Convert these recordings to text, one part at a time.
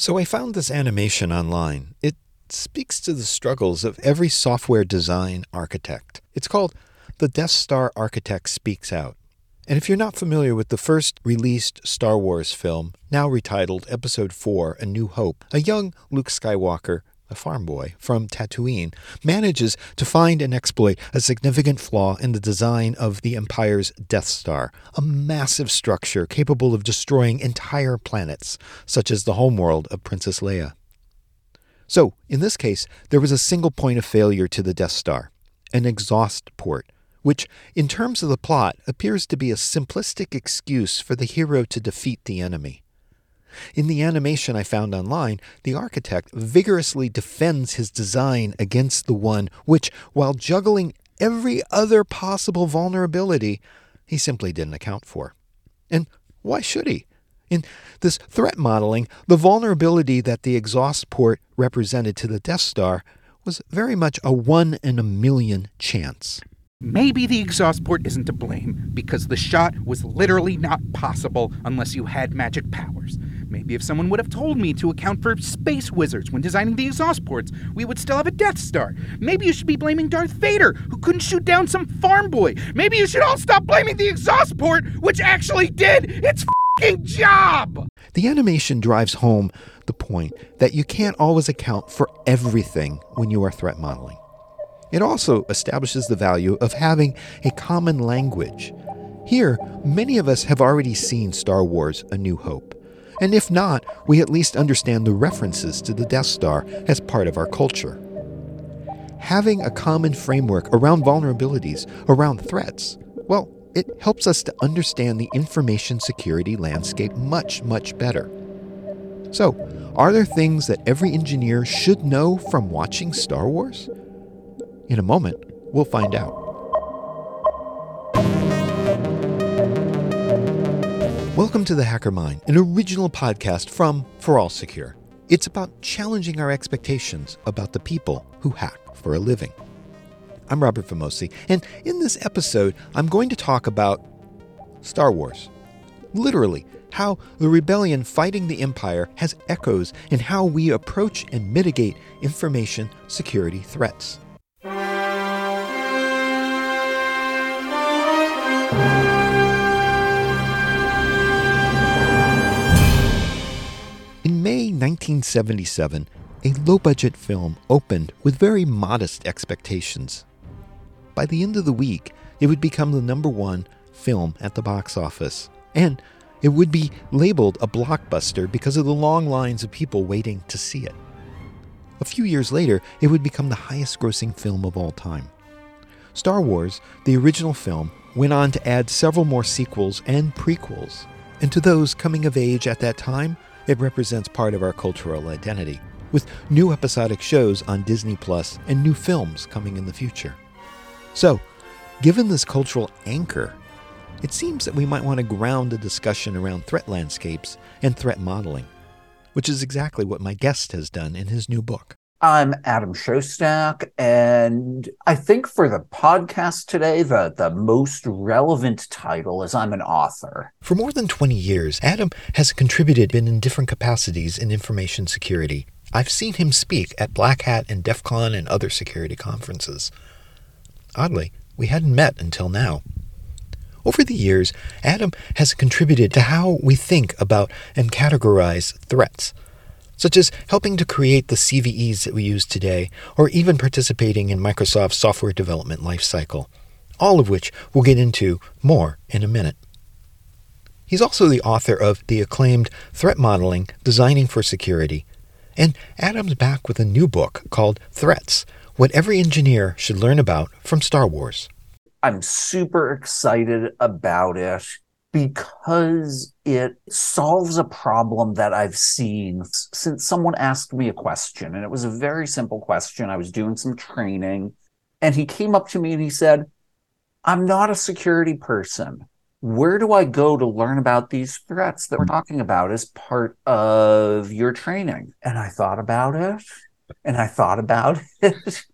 So I found this animation online. It speaks to the struggles of every software design architect. It's called The Death Star Architect Speaks Out. And if you're not familiar with the first released Star Wars film, now retitled Episode 4 A New Hope, a young Luke Skywalker, a farm boy from Tatooine, manages to find and exploit a significant flaw in the design of the Empire's Death Star, a massive structure capable of destroying entire planets, such as the homeworld of Princess Leia. So, in this case, there was a single point of failure to the Death Star, an exhaust port which, in terms of the plot, appears to be a simplistic excuse for the hero to defeat the enemy. In the animation I found online, the architect vigorously defends his design against the one which, while juggling every other possible vulnerability, he simply didn't account for. And why should he? In this threat modeling, the vulnerability that the exhaust port represented to the Death Star was very much a one in a million chance. Maybe the exhaust port isn't to blame because the shot was literally not possible unless you had magic powers. Maybe if someone would have told me to account for space wizards when designing the exhaust ports, we would still have a Death Star. Maybe you should be blaming Darth Vader, who couldn't shoot down some farm boy. Maybe you should all stop blaming the exhaust port, which actually did its fing job. The animation drives home the point that you can't always account for everything when you are threat modeling. It also establishes the value of having a common language. Here, many of us have already seen Star Wars A New Hope. And if not, we at least understand the references to the Death Star as part of our culture. Having a common framework around vulnerabilities, around threats, well, it helps us to understand the information security landscape much, much better. So, are there things that every engineer should know from watching Star Wars? In a moment, we'll find out. Welcome to The Hacker Mind, an original podcast from ForAllSecure. It's about challenging our expectations about the people who hack for a living. I'm Robert Vamosi, and in this episode, I'm going to talk about Star Wars. Literally, how the rebellion fighting the Empire has echoes in how we approach and mitigate information security threats. 1977, a low budget film opened with very modest expectations. By the end of the week, it would become the number one film at the box office, and it would be labeled a blockbuster because of the long lines of people waiting to see it. A few years later, it would become the highest grossing film of all time. Star Wars, the original film, went on to add several more sequels and prequels. And to those coming of age at that time, it represents part of our cultural identity, with new episodic shows on Disney Plus and new films coming in the future. So, given this cultural anchor, it seems that we might want to ground the discussion around threat landscapes and threat modeling, which is exactly what my guest has done in his new book. I'm Adam Shostack, and I think for the podcast today, the, the most relevant title is I'm an author. For more than 20 years, Adam has contributed in different capacities in information security. I've seen him speak at Black Hat and DEF CON and other security conferences. Oddly, we hadn't met until now. Over the years, Adam has contributed to how we think about and categorize threats such as helping to create the CVEs that we use today, or even participating in Microsoft's software development lifecycle, all of which we'll get into more in a minute. He's also the author of the acclaimed Threat Modeling Designing for Security, and Adam's back with a new book called Threats What Every Engineer Should Learn About from Star Wars. I'm super excited about it because it solves a problem that I've seen since someone asked me a question. And it was a very simple question. I was doing some training, and he came up to me and he said, I'm not a security person. Where do I go to learn about these threats that we're talking about as part of your training? And I thought about it and I thought about it.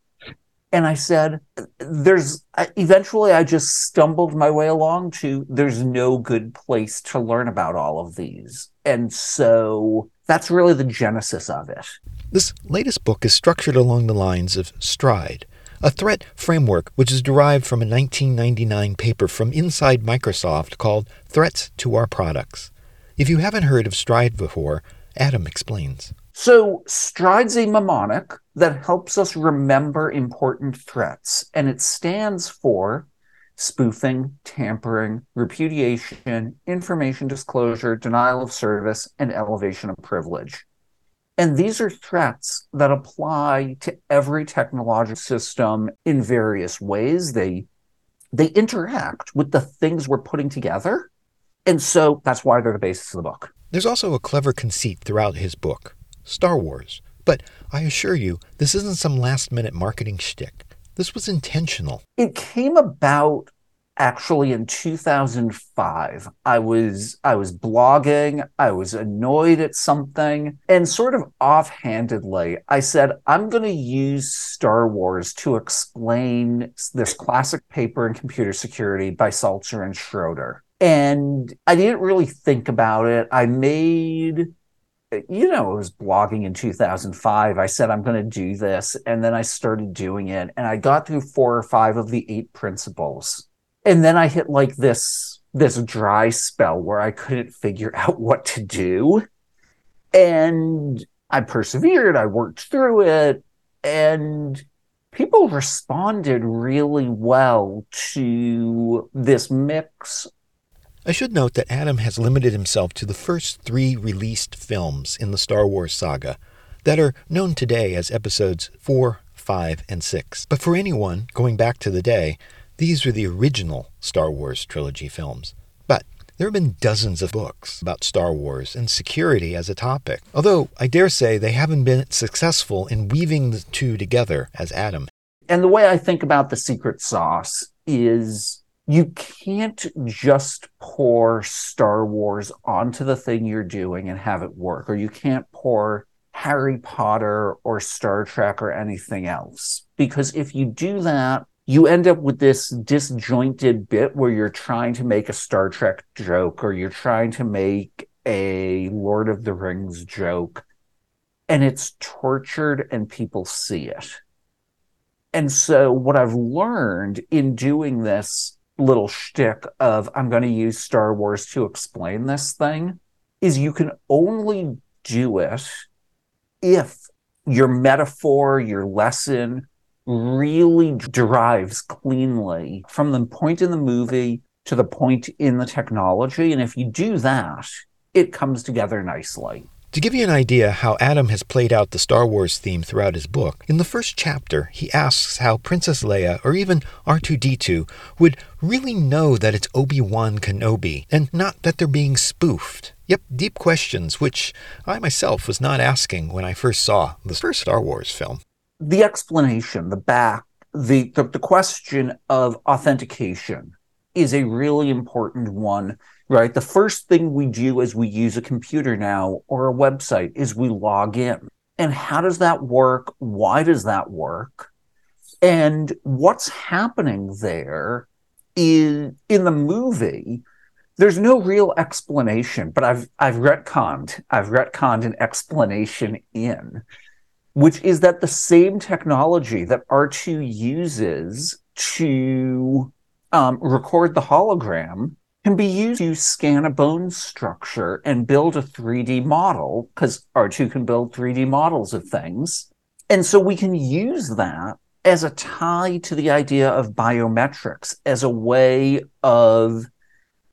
And I said, there's eventually I just stumbled my way along to there's no good place to learn about all of these. And so That's really the genesis of it. This latest book is structured along the lines of STRIDE, a threat framework which is derived from a 1999 paper from inside Microsoft called Threats to Our Products. If you haven't heard of STRIDE before, Adam explains. So, STRIDE's a mnemonic that helps us remember important threats, and it stands for spoofing, tampering, repudiation, information disclosure, denial of service, and elevation of privilege. And these are threats that apply to every technological system in various ways. They they interact with the things we're putting together. And so that's why they're the basis of the book. There's also a clever conceit throughout his book Star Wars. But I assure you, this isn't some last minute marketing shtick. This was intentional. It came about actually in 2005 i was i was blogging i was annoyed at something and sort of offhandedly i said i'm going to use star wars to explain this classic paper in computer security by saltzer and schroeder and i didn't really think about it i made you know, I was blogging in 2005. I said, I'm going to do this. And then I started doing it. And I got through four or five of the eight principles and then I hit like this this dry spell where I couldn't figure out what to do. And I persevered, I worked through it, and people responded really well to this mix. I should note that Adam has limited himself to the first three released films in the Star Wars saga that are known today as episodes 4, 5, and 6. But for anyone going back to the day, these were the original Star Wars trilogy films. But there have been dozens of books about Star Wars and security as a topic, although I dare say they haven't been successful in weaving the two together as Adam. And the way I think about the secret sauce is you can't just pour Star Wars onto the thing you're doing and have it work, or you can't pour Harry Potter or Star Trek or anything else. Because if you do that, you end up with this disjointed bit where you're trying to make a Star Trek joke or you're trying to make a Lord of the Rings joke, and it's tortured and people see it. And so, what I've learned in doing this little shtick of I'm going to use Star Wars to explain this thing is you can only do it if your metaphor, your lesson, really derives cleanly from the point in the movie to the point in the technology. And if you do that, it comes together nicely. To give you an idea how Adam has played out the Star Wars theme throughout his book, in the first chapter, he asks how Princess Leia or even R2D2 would really know that it's Obi Wan Kenobi and not that they're being spoofed. Yep, deep questions which I myself was not asking when I first saw the first Star Wars film the explanation, the back, the, the, the question of authentication is a really important one, right? The first thing we do as we use a computer now or a website is we log in. And how does that work? Why does that work? And what's happening there is in the movie, there's no real explanation, but I've I've retconned, I've retconned an explanation in which is that the same technology that R2 uses to um, record the hologram can be used to scan a bone structure and build a 3D model because R2 can build 3D models of things. And so we can use that as a tie to the idea of biometrics as a way of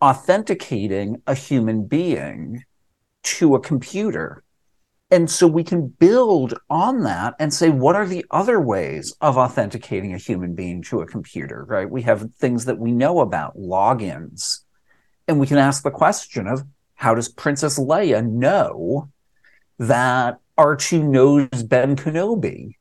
authenticating a human being to a computer and so we can build on that and say, what are the other ways of authenticating a human being to a computer, right? We have things that we know about, logins. And we can ask the question of how does Princess Leia know that R2 knows Ben Kenobi?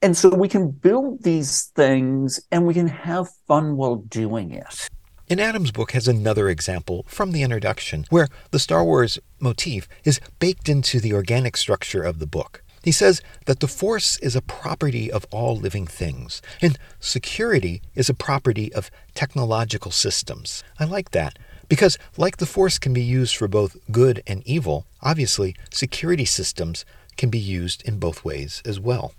And so we can build these things and we can have fun while doing it. In Adam's book has another example from the introduction where the Star Wars motif is baked into the organic structure of the book. He says that the Force is a property of all living things, and security is a property of technological systems. I like that Because, like the Force can be used for both good and evil, obviously, security systems can be used in both ways as well.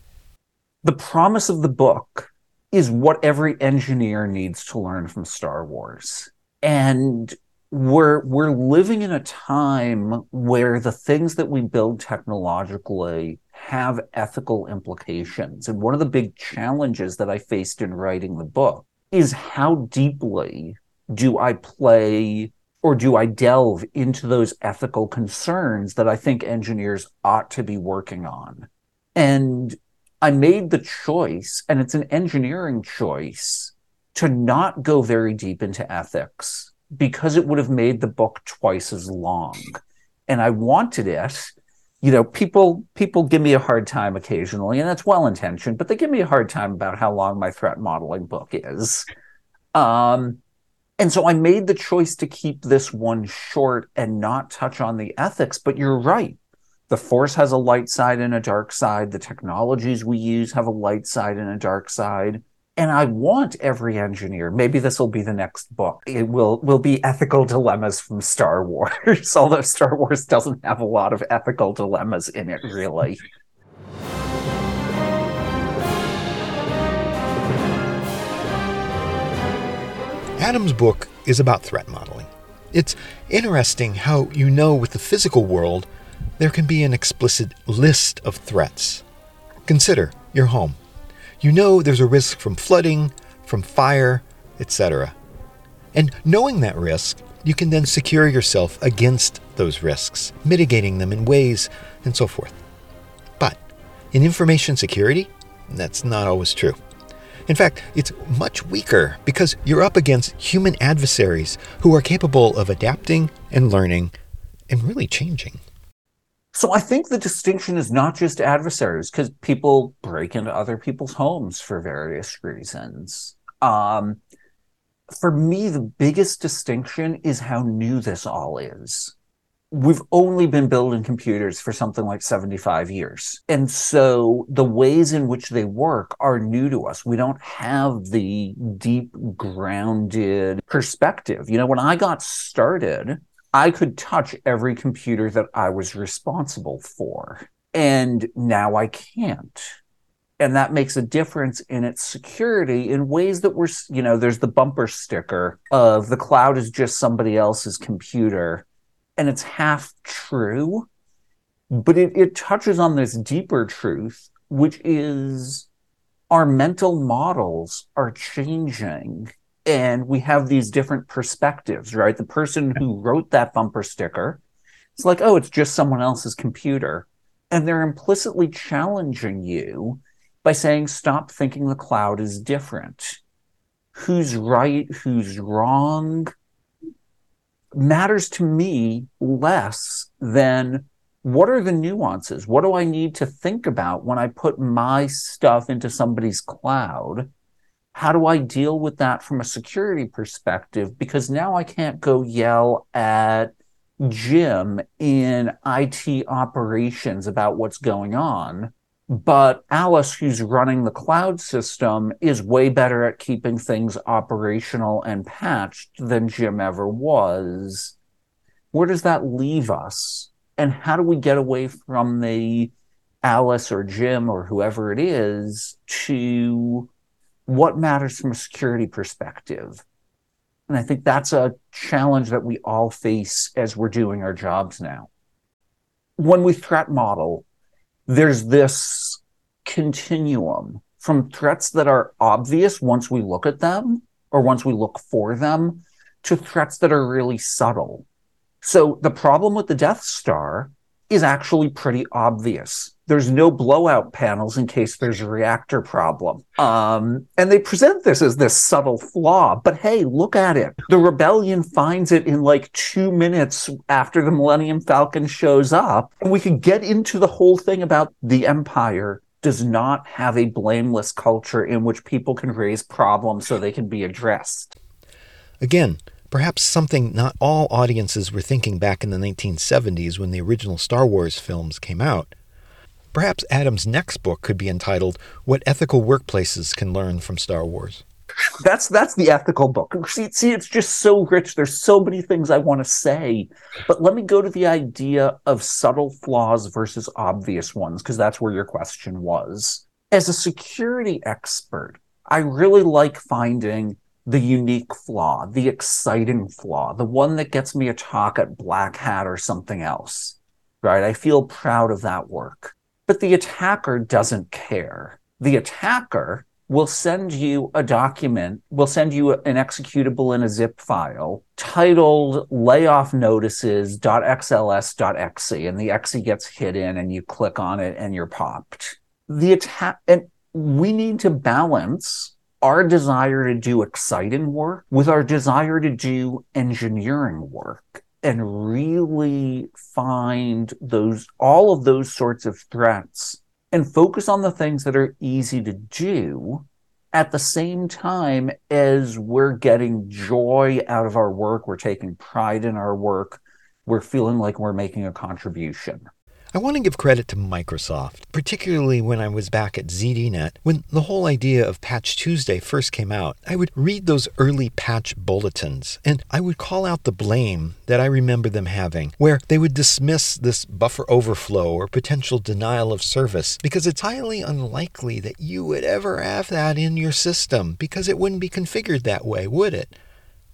The promise of the book is what every engineer needs to learn from Star Wars. And we're we're living in a time where the things that we build technologically have ethical implications. And one of the big challenges that I faced in writing the book is how deeply do I play or do I delve into those ethical concerns that I think engineers ought to be working on? And I made the choice, and it's an engineering choice, to not go very deep into ethics because it would have made the book twice as long. And I wanted it. You know, people people give me a hard time occasionally, and that's well intentioned, but they give me a hard time about how long my threat modeling book is. Um, and so I made the choice to keep this one short and not touch on the ethics. But you're right. The force has a light side and a dark side. The technologies we use have a light side and a dark side. And I want every engineer, maybe this will be the next book. It will will be ethical dilemmas from Star Wars, although Star Wars doesn't have a lot of ethical dilemmas in it, really. Adam's book is about threat modeling. It's interesting how you know with the physical world there can be an explicit list of threats. Consider your home. You know there's a risk from flooding, from fire, etc. And knowing that risk, you can then secure yourself against those risks, mitigating them in ways and so forth. But in information security, that's not always true. In fact, it's much weaker because you're up against human adversaries who are capable of adapting and learning and really changing. So I think the distinction is not just adversaries because people break into other people's homes for various reasons. Um, for me, the biggest distinction is how new this all is we've only been building computers for something like 75 years. And so the ways in which they work are new to us. We don't have the deep grounded perspective. You know, when I got started, I could touch every computer that I was responsible for. And now I can't. And that makes a difference in its security in ways that we're, you know, there's the bumper sticker of the cloud is just somebody else's computer and it's half true, but it, it touches on this deeper truth, which is our mental models are changing and we have these different perspectives, right? The person who wrote that bumper sticker, it's like, oh, it's just someone else's computer. And they're implicitly challenging you by saying, stop thinking the cloud is different. Who's right? Who's wrong? matters to me less than what are the nuances? What do I need to think about when I put my stuff into somebody's cloud? How do I deal with that from a security perspective? Because now I can't go yell at Jim in IT operations about what's going on but Alice, who's running the cloud system, is way better at keeping things operational and patched than Jim ever was. Where does that leave us? And how do we get away from the Alice or Jim or whoever it is to what matters from a security perspective? And I think that's a challenge that we all face as we're doing our jobs now. When we threat model, there's this continuum from threats that are obvious once we look at them or once we look for them to threats that are really subtle. So the problem with the Death Star is actually pretty obvious. There's no blowout panels in case there's a reactor problem. Um, and they present this as this subtle flaw, but hey, look at it. The rebellion finds it in like two minutes after the Millennium Falcon shows up. And we could get into the whole thing about the Empire does not have a blameless culture in which people can raise problems so they can be addressed. Again, Perhaps something not all audiences were thinking back in the 1970s when the original Star Wars films came out. Perhaps Adam's next book could be entitled What Ethical Workplaces Can Learn from Star Wars. that's that's the ethical book. See, see, it's just so rich. There's so many things I want to say, but let me go to the idea of subtle flaws versus obvious ones because that's where your question was. As a security expert, I really like finding the unique flaw, the exciting flaw, the one that gets me a talk at Black Hat or something else. Right? I feel proud of that work. But the attacker doesn't care. The attacker will send you a document, will send you an executable in a zip file titled layoff notices.xls.exe, and the exe gets hidden and you click on it and you're popped. The attack, and we need to balance our desire to do exciting work with our desire to do engineering work and really find those all of those sorts of threats and focus on the things that are easy to do at the same time as we're getting joy out of our work we're taking pride in our work we're feeling like we're making a contribution I want to give credit to Microsoft, particularly when I was back at ZDNet. When the whole idea of Patch Tuesday first came out, I would read those early patch bulletins and I would call out the blame that I remember them having, where they would dismiss this buffer overflow or potential denial of service because it's highly unlikely that you would ever have that in your system because it wouldn't be configured that way, would it?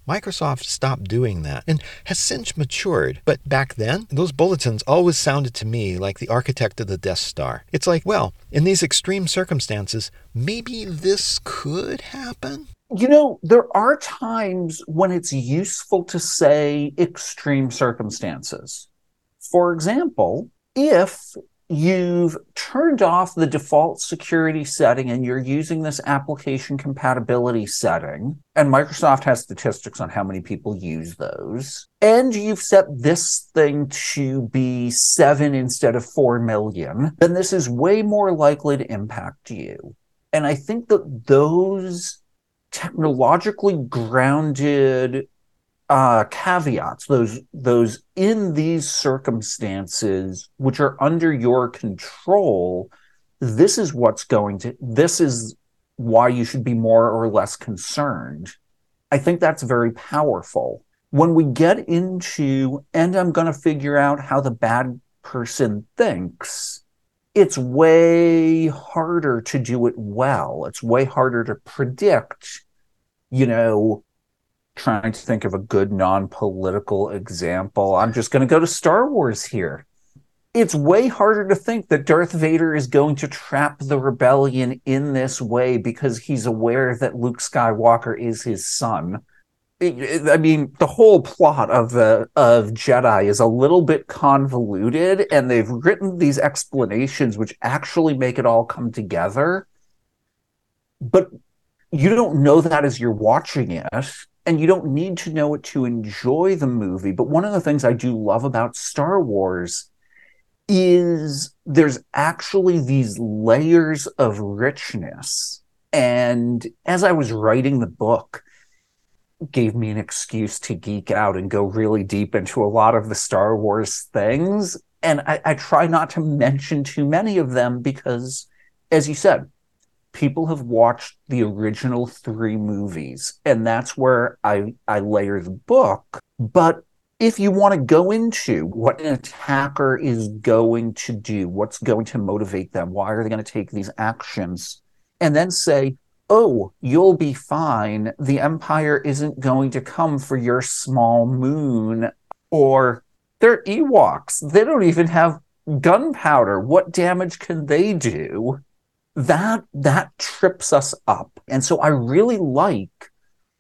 Microsoft stopped doing that and has since matured. But back then, those bulletins always sounded to me like the architect of the Death Star. It's like, well, in these extreme circumstances, maybe this could happen. You know, there are times when it's useful to say extreme circumstances. For example, if you've turned off the default security setting and you're using this application compatibility setting, and Microsoft has statistics on how many people use those, and you've set this thing to be seven instead of four million, then this is way more likely to impact you. And I think that those technologically grounded uh, caveats, those those in these circumstances which are under your control, this is what's going to this is why you should be more or less concerned. I think that's very powerful. When we get into, and I'm going to figure out how the bad person thinks, it's way harder to do it well. It's way harder to predict, you know, trying to think of a good non-political example. I'm just going to go to Star Wars here. It's way harder to think that Darth Vader is going to trap the rebellion in this way because he's aware that Luke Skywalker is his son. I mean, the whole plot of the of Jedi is a little bit convoluted, and they've written these explanations which actually make it all come together. But you don't know that as you're watching it and you don't need to know it to enjoy the movie. But one of the things I do love about Star Wars is there's actually these layers of richness. And as I was writing the book, gave me an excuse to geek out and go really deep into a lot of the Star Wars things. And I, I try not to mention too many of them because, as you said, people have watched the original three movies, and that's where I, I layer the book. But if you want to go into what an attacker is going to do, what's going to motivate them, why are they going to take these actions, and then say, oh, you'll be fine. The Empire isn't going to come for your small moon, or they're Ewoks. They don't even have gunpowder. What damage can they do? That that trips us up. And so I really like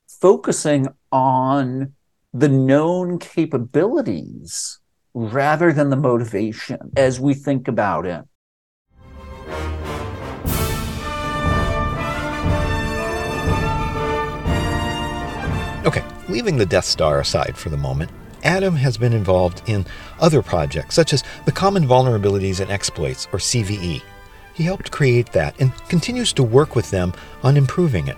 focusing on the known capabilities rather than the motivation as we think about it. Okay, leaving the Death Star aside for the moment, Adam has been involved in other projects such as the Common Vulnerabilities and Exploits, or CVE, he helped create that and continues to work with them on improving it.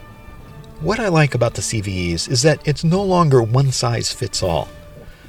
What I like about the CVEs is that it's no longer one size fits all.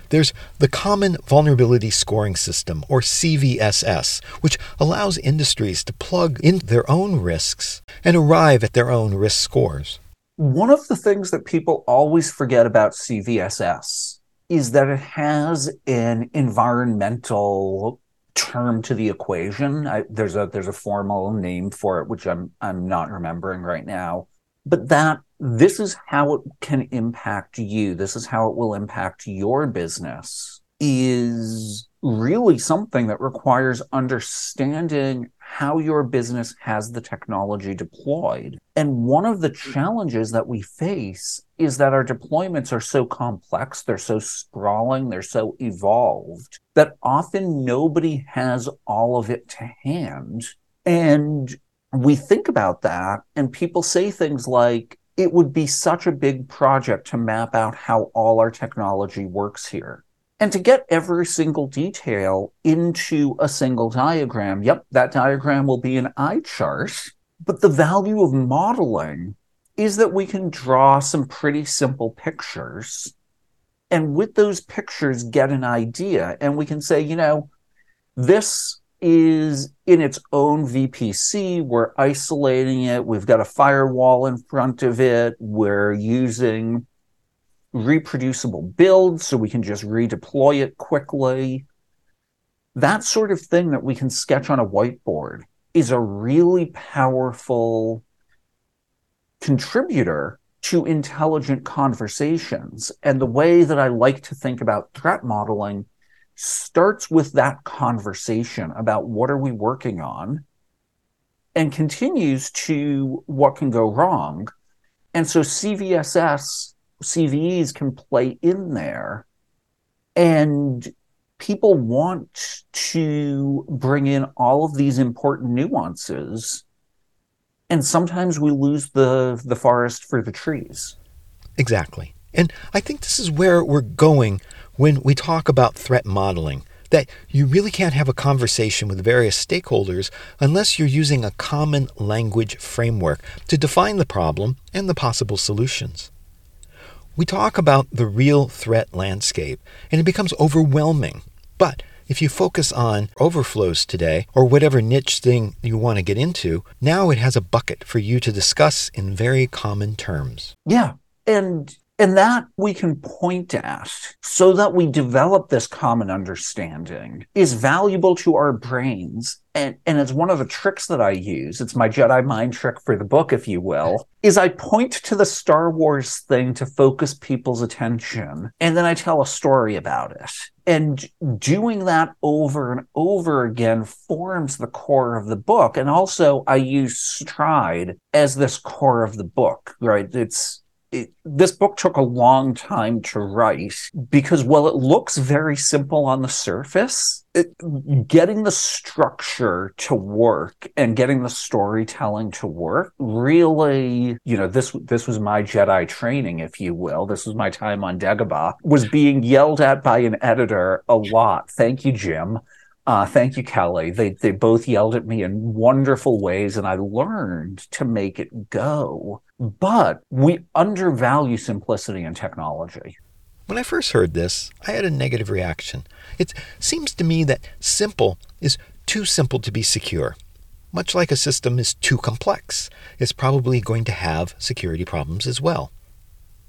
There's the Common Vulnerability Scoring System, or CVSS, which allows industries to plug in their own risks and arrive at their own risk scores. one of the things that people always forget about CVSS is that it has an environmental term to the equation. I, there's a there's a formal name for it, which I'm I'm not remembering right now. But that this is how it can impact you. This is how it will impact your business. Is really something that requires understanding how your business has the technology deployed. And one of the mm-hmm. challenges that we face is that our deployments are so complex, they're so sprawling, they're so evolved that often nobody has all of it to hand. And we think about that, and people say things like, it would be such a big project to map out how all our technology works here. And to get every single detail into a single diagram, yep, that diagram will be an eye chart. But the value of modeling is that we can draw some pretty simple pictures. And with those pictures, get an idea. And we can say, you know, this is in its own VPC. We're isolating it. We've got a firewall in front of it. We're using reproducible builds so we can just redeploy it quickly. That sort of thing that we can sketch on a whiteboard is a really powerful contributor to intelligent conversations. And the way that I like to think about threat modeling starts with that conversation about what are we working on and continues to what can go wrong. And so CVSS CVEs can play in there. And people want to bring in all of these important nuances. And sometimes we lose the, the forest for the trees. Exactly. And I think this is where we're going when we talk about threat modeling. That you really can't have a conversation with various stakeholders unless you're using a common language framework to define the problem and the possible solutions. We talk about the real threat landscape, and it becomes overwhelming. But if you focus on overflows today, or whatever niche thing you want to get into, now it has a bucket for you to discuss in very common terms. Yeah. And and that we can point at so that we develop this common understanding is valuable to our brains. And, and it's one of the tricks that I use. It's my Jedi mind trick for the book, if you will, is I point to the Star Wars thing to focus people's attention. And then I tell a story about it. And doing that over and over again forms the core of the book. And also I use stride as this core of the book, right? It's, it, this book took a long time to write because while it looks very simple on the surface, it, getting the structure to work and getting the storytelling to work really, you know, this this was my Jedi training, if you will. This was my time on Dagobah. Was being yelled at by an editor a lot. Thank you, Jim. Uh, thank you, Kelly. They they both yelled at me in wonderful ways, and I learned to make it go. But we undervalue simplicity in technology. When I first heard this, I had a negative reaction. It seems to me that simple is too simple to be secure. Much like a system is too complex, it's probably going to have security problems as well.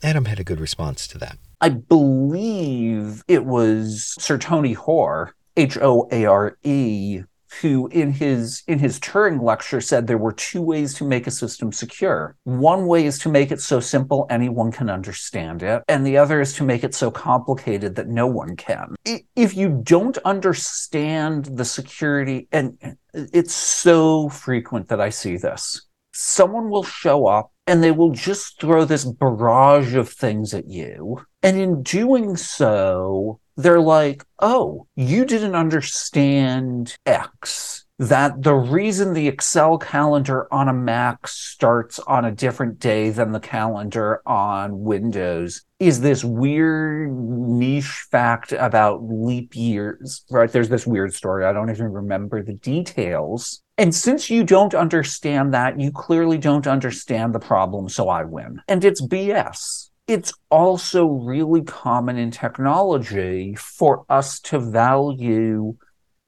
Adam had a good response to that. I believe it was Sir Tony Hoare, H O A R E, who in his in his Turing lecture said there were two ways to make a system secure. One way is to make it so simple anyone can understand it, and the other is to make it so complicated that no one can. If you don't understand the security and it's so frequent that I see this. Someone will show up and they will just throw this barrage of things at you. And in doing so, they're like, oh, you didn't understand X. That the reason the Excel calendar on a Mac starts on a different day than the calendar on Windows is this weird niche fact about leap years, right? There's this weird story. I don't even remember the details. And since you don't understand that, you clearly don't understand the problem, so I win. And it's BS it's also really common in technology for us to value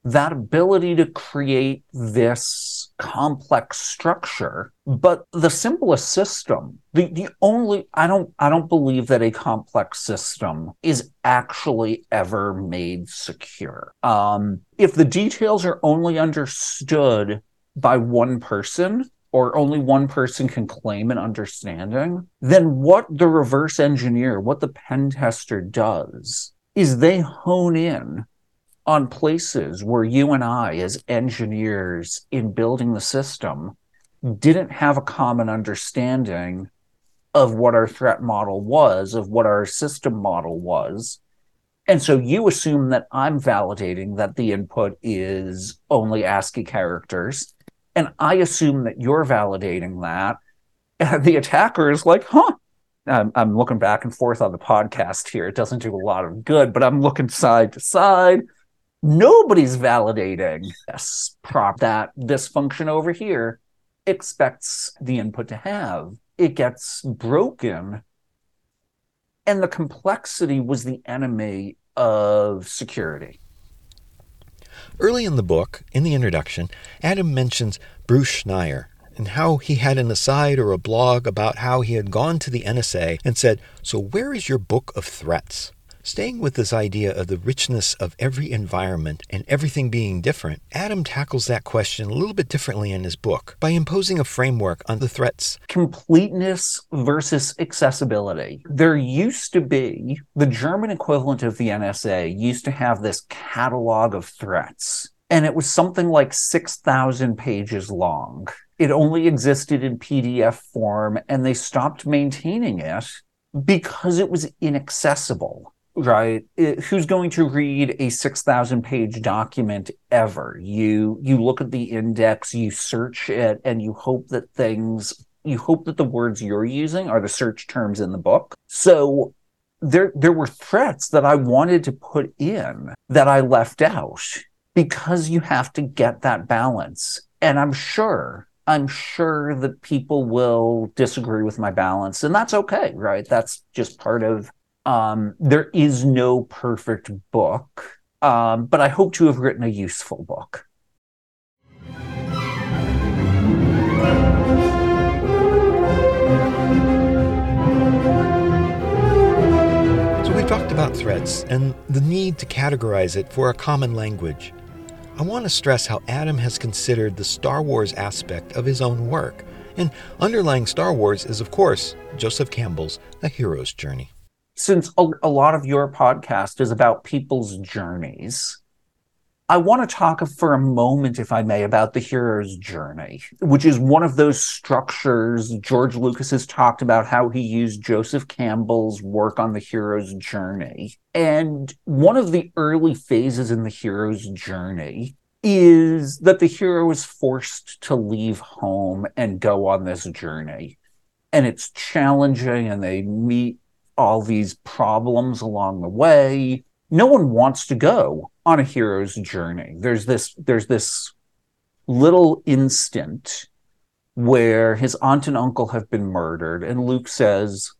that ability to create this complex structure. But the simplest system the, the only i don't i don't believe that a complex system is actually ever made secure. Um, if the details are only understood by one person or only one person can claim an understanding then what the reverse engineer what the pen tester does is they hone in on places where you and I, as engineers in building the system, didn't have a common understanding of what our threat model was, of what our system model was. And so you assume that I'm validating that the input is only ASCII characters. And I assume that you're validating that. And the attacker is like, huh, I'm, I'm looking back and forth on the podcast here. It doesn't do a lot of good, but I'm looking side to side nobody's validating this prop that this function over here expects the input to have. It gets broken. And the complexity was the enemy of security. Early in the book, in the introduction, Adam mentions Bruce Schneier and how he had an aside or a blog about how he had gone to the NSA and said, So, where is your book of threats? Staying with this idea of the richness of every environment and everything being different, Adam tackles that question a little bit differently in his book by imposing a framework on the threats. Completeness versus accessibility. There used to be, the German equivalent of the NSA used to have this catalog of threats, and it was something like 6,000 pages long. It only existed in PDF form, and they stopped maintaining it because it was inaccessible right? It, who's going to read a 6000 page document ever? You you look at the index you search it and you hope that things you hope that the words you're using are the search terms in the book. So there there were threats that i wanted to put in that i left out because you have to get that balance. And i'm sure i'm sure that people will disagree with my balance and that's okay right? That's just part of um, there is no perfect book, um, but I hope to have written a useful book. So we've talked about threats and the need to categorize it for a common language. I want to stress how Adam has considered the Star Wars aspect of his own work. And underlying Star Wars is, of course, Joseph Campbell's A Hero's Journey since a, a lot of your podcast is about people's journeys, I want to talk for a moment, if I may, about the hero's journey, which is one of those structures George Lucas has talked about how he used Joseph Campbell's work on the hero's journey. And one of the early phases in the hero's journey is that the hero is forced to leave home and go on this journey. And it's challenging, and they meet all these problems along the way. No one wants to go on a hero's journey. There's this there's this little instant where his aunt and uncle have been murdered and Luke says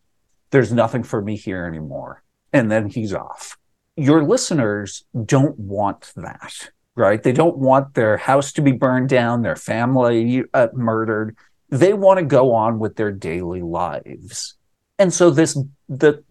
there's nothing for me here anymore and then he's off. Your listeners don't want that, right? They don't want their house to be burned down, their family uh, murdered. They want to go on with their daily lives. And so this the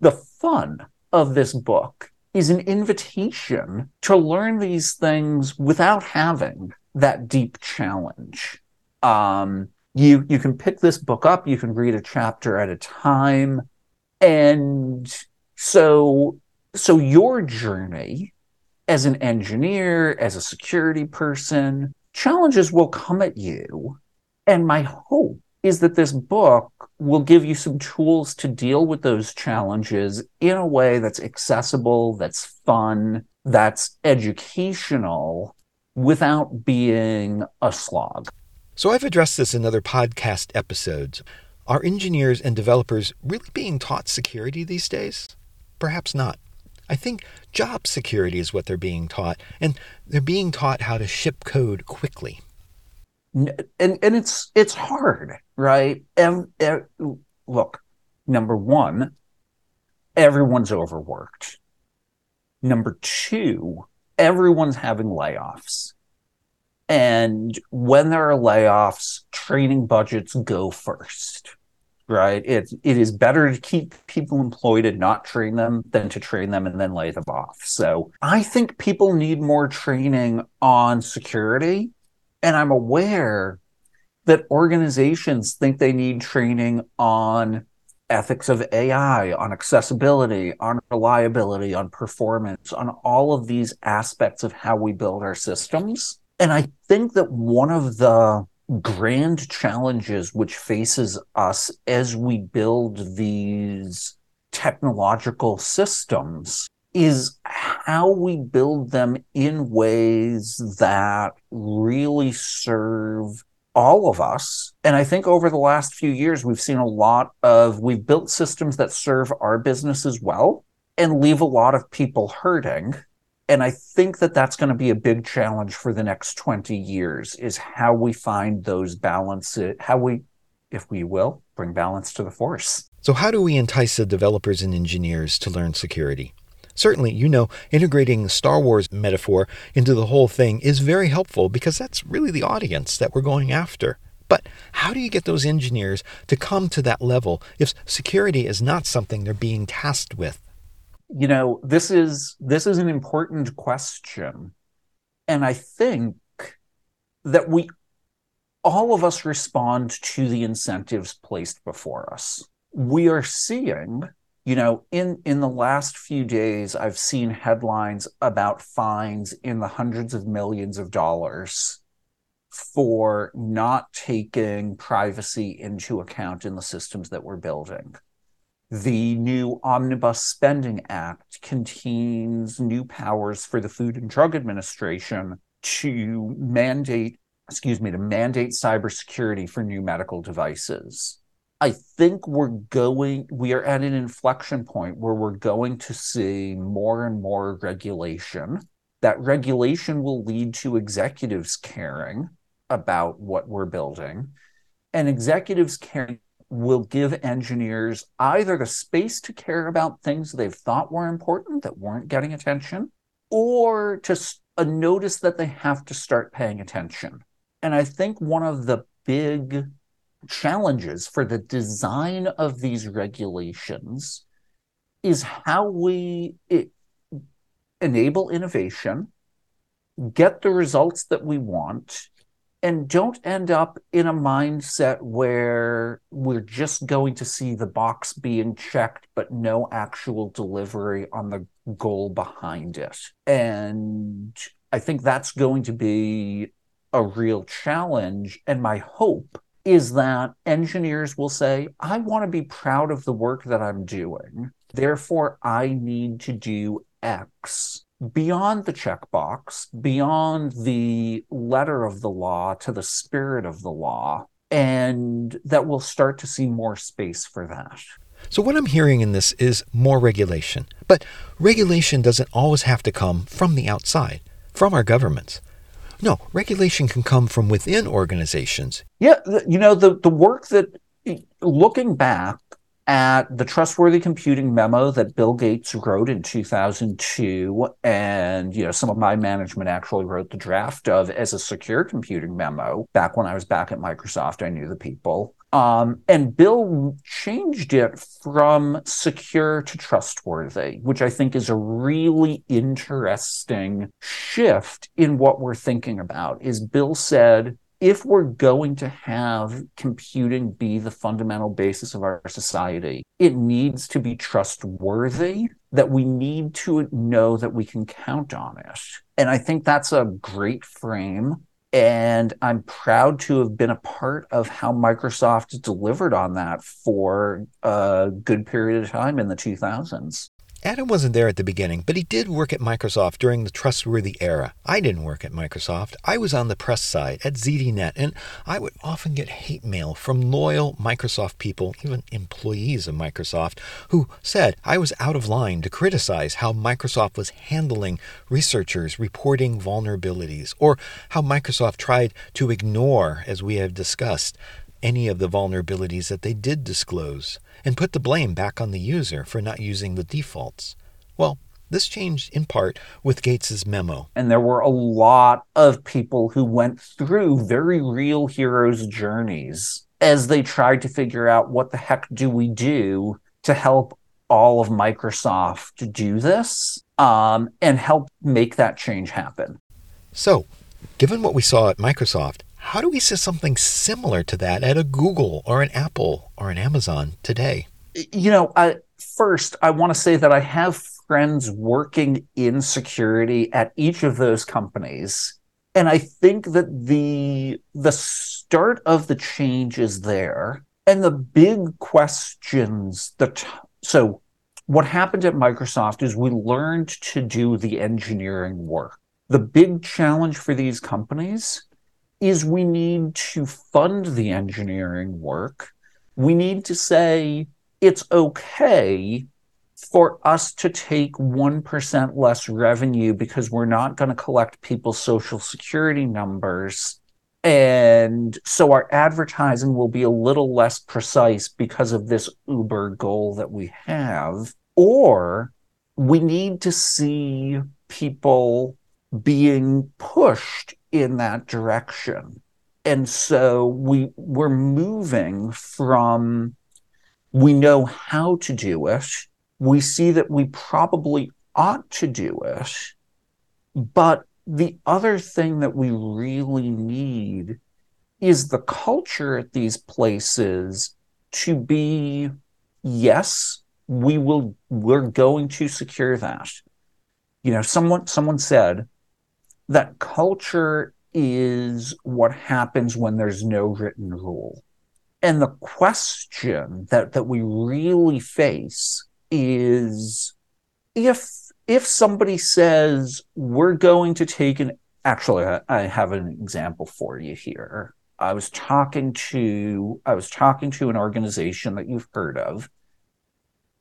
the fun of this book is an invitation to learn these things without having that deep challenge. Um, you you can pick this book up, you can read a chapter at a time, and so so your journey as an engineer, as a security person, challenges will come at you. And my hope is that this book will give you some tools to deal with those challenges in a way that's accessible, that's fun, that's educational without being a slog. So I've addressed this in other podcast episodes. Are engineers and developers really being taught security these days? Perhaps not. I think job security is what they're being taught, and they're being taught how to ship code quickly and and it's it's hard, right? And, and look, number one, everyone's overworked. Number two, everyone's having layoffs. And when there are layoffs, training budgets go first, right? It, it is better to keep people employed and not train them than to train them and then lay them off. So I think people need more training on security. And I'm aware that organizations think they need training on ethics of AI, on accessibility, on reliability, on performance, on all of these aspects of how we build our systems. And I think that one of the grand challenges which faces us as we build these technological systems is how we build them in ways that really serve all of us. And I think over the last few years, we've seen a lot of, we've built systems that serve our business as well and leave a lot of people hurting. And I think that that's going to be a big challenge for the next 20 years is how we find those balances, how we, if we will, bring balance to the force. So, how do we entice the developers and engineers to learn security? Certainly, you know, integrating Star Wars metaphor into the whole thing is very helpful because that's really the audience that we're going after. But how do you get those engineers to come to that level if security is not something they're being tasked with? You know, this is this is an important question. And I think that we all of us respond to the incentives placed before us. We are seeing you know in in the last few days i've seen headlines about fines in the hundreds of millions of dollars for not taking privacy into account in the systems that we're building. The new omnibus spending act contains new powers for the food and drug administration to mandate excuse me to mandate cybersecurity for new medical devices I think we're going, we are at an inflection point where we're going to see more and more regulation. That regulation will lead to executives caring about what we're building, and executives caring will give engineers either the space to care about things they've thought were important that weren't getting attention, or to a notice that they have to start paying attention. And I think one of the big challenges for the design of these regulations is how we enable innovation, get the results that we want, and don't end up in a mindset where we're just going to see the box being checked, but no actual delivery on the goal behind it. And I think that's going to be a real challenge. And my hope is that engineers will say, I want to be proud of the work that I'm doing. Therefore, I need to do X beyond the checkbox, beyond the letter of the law to the spirit of the law. And that we'll start to see more space for that. So, what I'm hearing in this is more regulation. But regulation doesn't always have to come from the outside, from our governments. No, regulation can come from within organizations. Yeah, you know, the, the work that, looking back at the trustworthy computing memo that Bill Gates wrote in 2002, and, you know, some of my management actually wrote the draft of as a secure computing memo back when I was back at Microsoft. I knew the people. Um, and Bill changed it from secure to trustworthy, which I think is a really interesting shift in what we're thinking about. Is Bill said, if we're going to have computing be the fundamental basis of our society, it needs to be trustworthy, that we need to know that we can count on it. And I think that's a great frame and I'm proud to have been a part of how Microsoft delivered on that for a good period of time in the 2000s. Adam wasn't there at the beginning, but he did work at Microsoft during the trustworthy era. I didn't work at Microsoft. I was on the press side at ZDNet, and I would often get hate mail from loyal Microsoft people, even employees of Microsoft, who said I was out of line to criticize how Microsoft was handling researchers reporting vulnerabilities, or how Microsoft tried to ignore, as we have discussed, any of the vulnerabilities that they did disclose and put the blame back on the user for not using the defaults. Well, This changed in part with Gates's memo. And there were a lot of people who went through very real heroes' journeys as they tried to figure out what the heck do we do to help all of Microsoft do this um, and help make that change happen. So, given what we saw at Microsoft, how do we see something similar to that at a Google or an Apple or an Amazon today? You know, I, first, I want to say that I have friends working in security at each of those companies. And I think that the the start of the change is there. And the big questions that so what happened at Microsoft is we learned to do the engineering work. The big challenge for these companies is we need to fund the engineering work. We need to say it's okay for us to take 1% less revenue because we're not going to collect people's social security numbers. And so our advertising will be a little less precise because of this Uber goal that we have. Or we need to see people being pushed in that direction. And so we we're moving from we know how to do it. We see that we probably ought to do it. But the other thing that we really need is the culture at these places to be yes, we will we're going to secure that. You know, someone someone said that culture is what happens when there's no written rule. And the question that, that we really face is if if somebody says we're going to take an actually I, I have an example for you here. I was talking to I was talking to an organization that you've heard of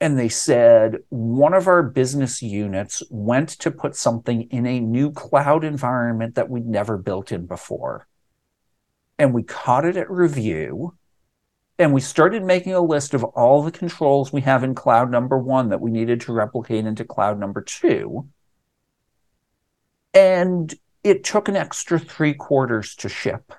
and they said one of our business units went to put something in a new cloud environment that we'd never built in before. And we caught it at review and we started making a list of all the controls we have in cloud number one that we needed to replicate into cloud number two. And it took an extra three quarters to ship.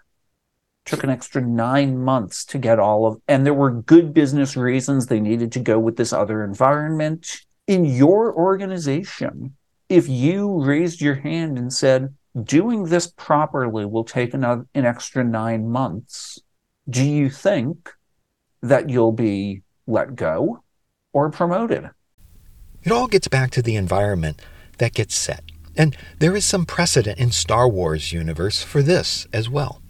Took an extra nine months to get all of, and there were good business reasons they needed to go with this other environment. In your organization, if you raised your hand and said, doing this properly will take another, an extra nine months, do you think that you'll be let go or promoted. It all gets back to the environment that gets set. And there is some precedent in Star Wars universe for this as well.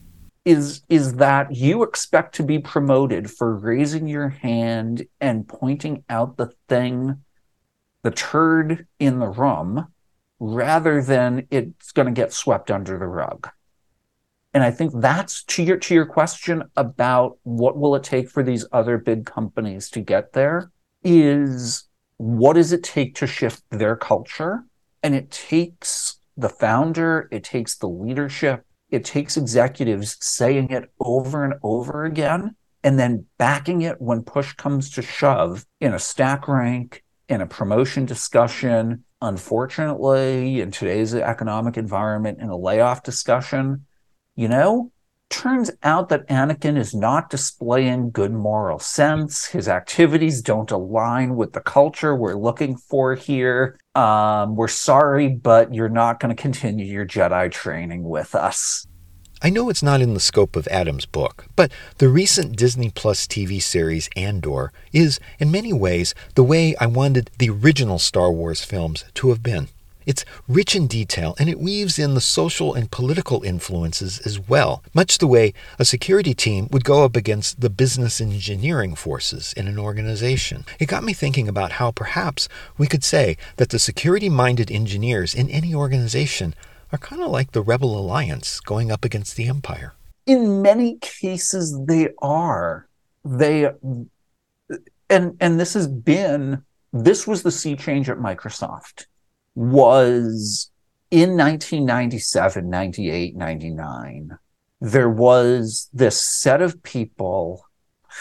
Is is that you expect to be promoted for raising your hand and pointing out the thing, the turd in the room, rather than it's going to get swept under the rug and I think that's to your to your question about what will it take for these other big companies to get there is what does it take to shift their culture? And it takes the founder, it takes the leadership, it takes executives saying it over and over again and then backing it when push comes to shove in a stack rank, in a promotion discussion. Unfortunately, in today's economic environment, in a layoff discussion, you know, turns out that Anakin is not displaying good moral sense. His activities don't align with the culture we're looking for here. Um, we're sorry, but you're not going to continue your Jedi training with us. I know it's not in the scope of Adam's book, but the recent Disney Plus TV series Andor is, in many ways, the way I wanted the original Star Wars films to have been. It's rich in detail and it weaves in the social and political influences as well, much the way a security team would go up against the business engineering forces in an organization. It got me thinking about how perhaps we could say that the security minded engineers in any organization are kind of like the Rebel Alliance going up against the Empire. In many cases, they are. They, and and this has been this was the sea change at Microsoft was in 1997, 98, 99, there was this set of people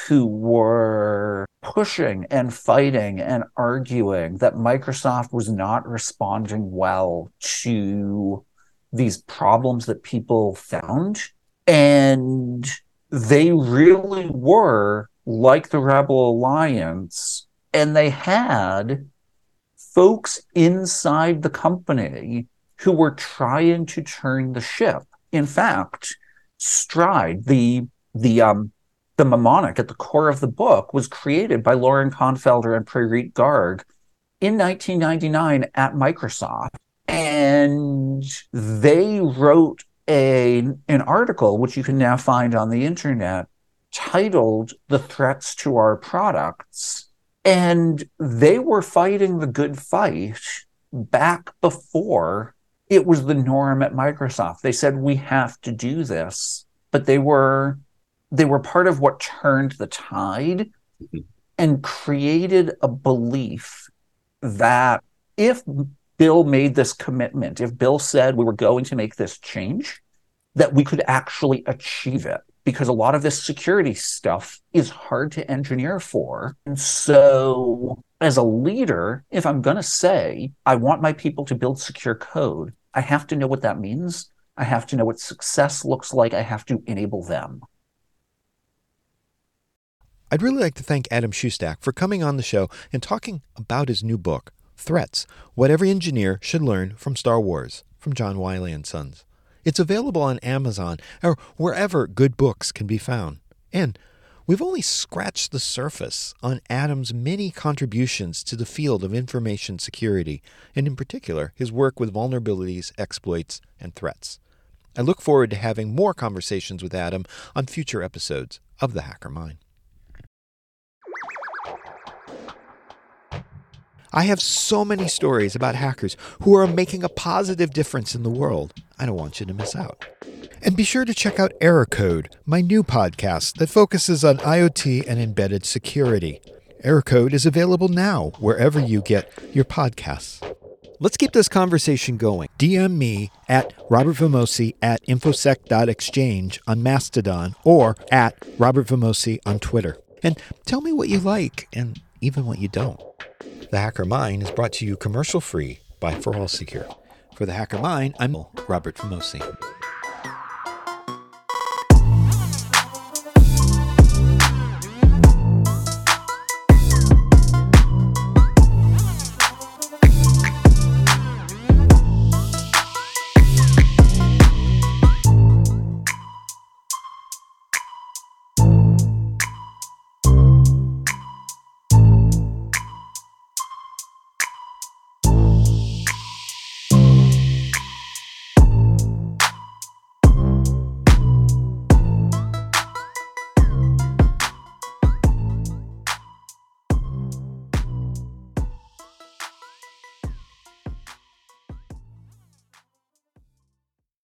who were pushing and fighting and arguing that Microsoft was not responding well to these problems that people found. And they really were like the Rebel Alliance, and they had folks inside the company who were trying to turn the ship. In fact, Stride, the the um the mnemonic at the core of the book was created by Loren Kohnfelder and Praerit Garg in 1999 at Microsoft. And they wrote a, an article, which you can now find on the internet, titled The Threats to Our Products. And they were fighting the good fight back before it was the norm at Microsoft. They said, we have to do this. But they were they were part of what turned the tide mm-hmm. and created a belief that if Bill made this commitment, if Bill said we were going to make this change, that we could actually achieve it. Because a lot of this security stuff is hard to engineer for. And so, as a leader, if I'm going to say, I want my people to build secure code, I have to know what that means. I have to know what success looks like. I have to enable them. I'd really like to thank Adam Shostack for coming on the show and talking about his new book, Threats What Every Engineer Should Learn from Star Wars, from John Wiley and Sons. It's available on Amazon or wherever good books can be found. And we've only scratched the surface on Adam's many contributions to the field of information security, and in particular, his work with vulnerabilities, exploits, and threats. I look forward to having more conversations with Adam on future episodes of The Hacker Mind. I have so many stories about hackers who are making a positive difference in the world. I don't want you to miss out. And be sure to check out Error Code, my new podcast that focuses on IoT and embedded security. Error Code is available now wherever you get your podcasts. Let's keep this conversation going. DM me at Robert Vamosi at infosec.exchange on Mastodon or at Robert Vamosi on Twitter. And tell me what you like and even what you don't. The Hacker Mind is brought to you commercial free by ForAllSecure. For The Hacker Mind, I'm Robert Vamosi.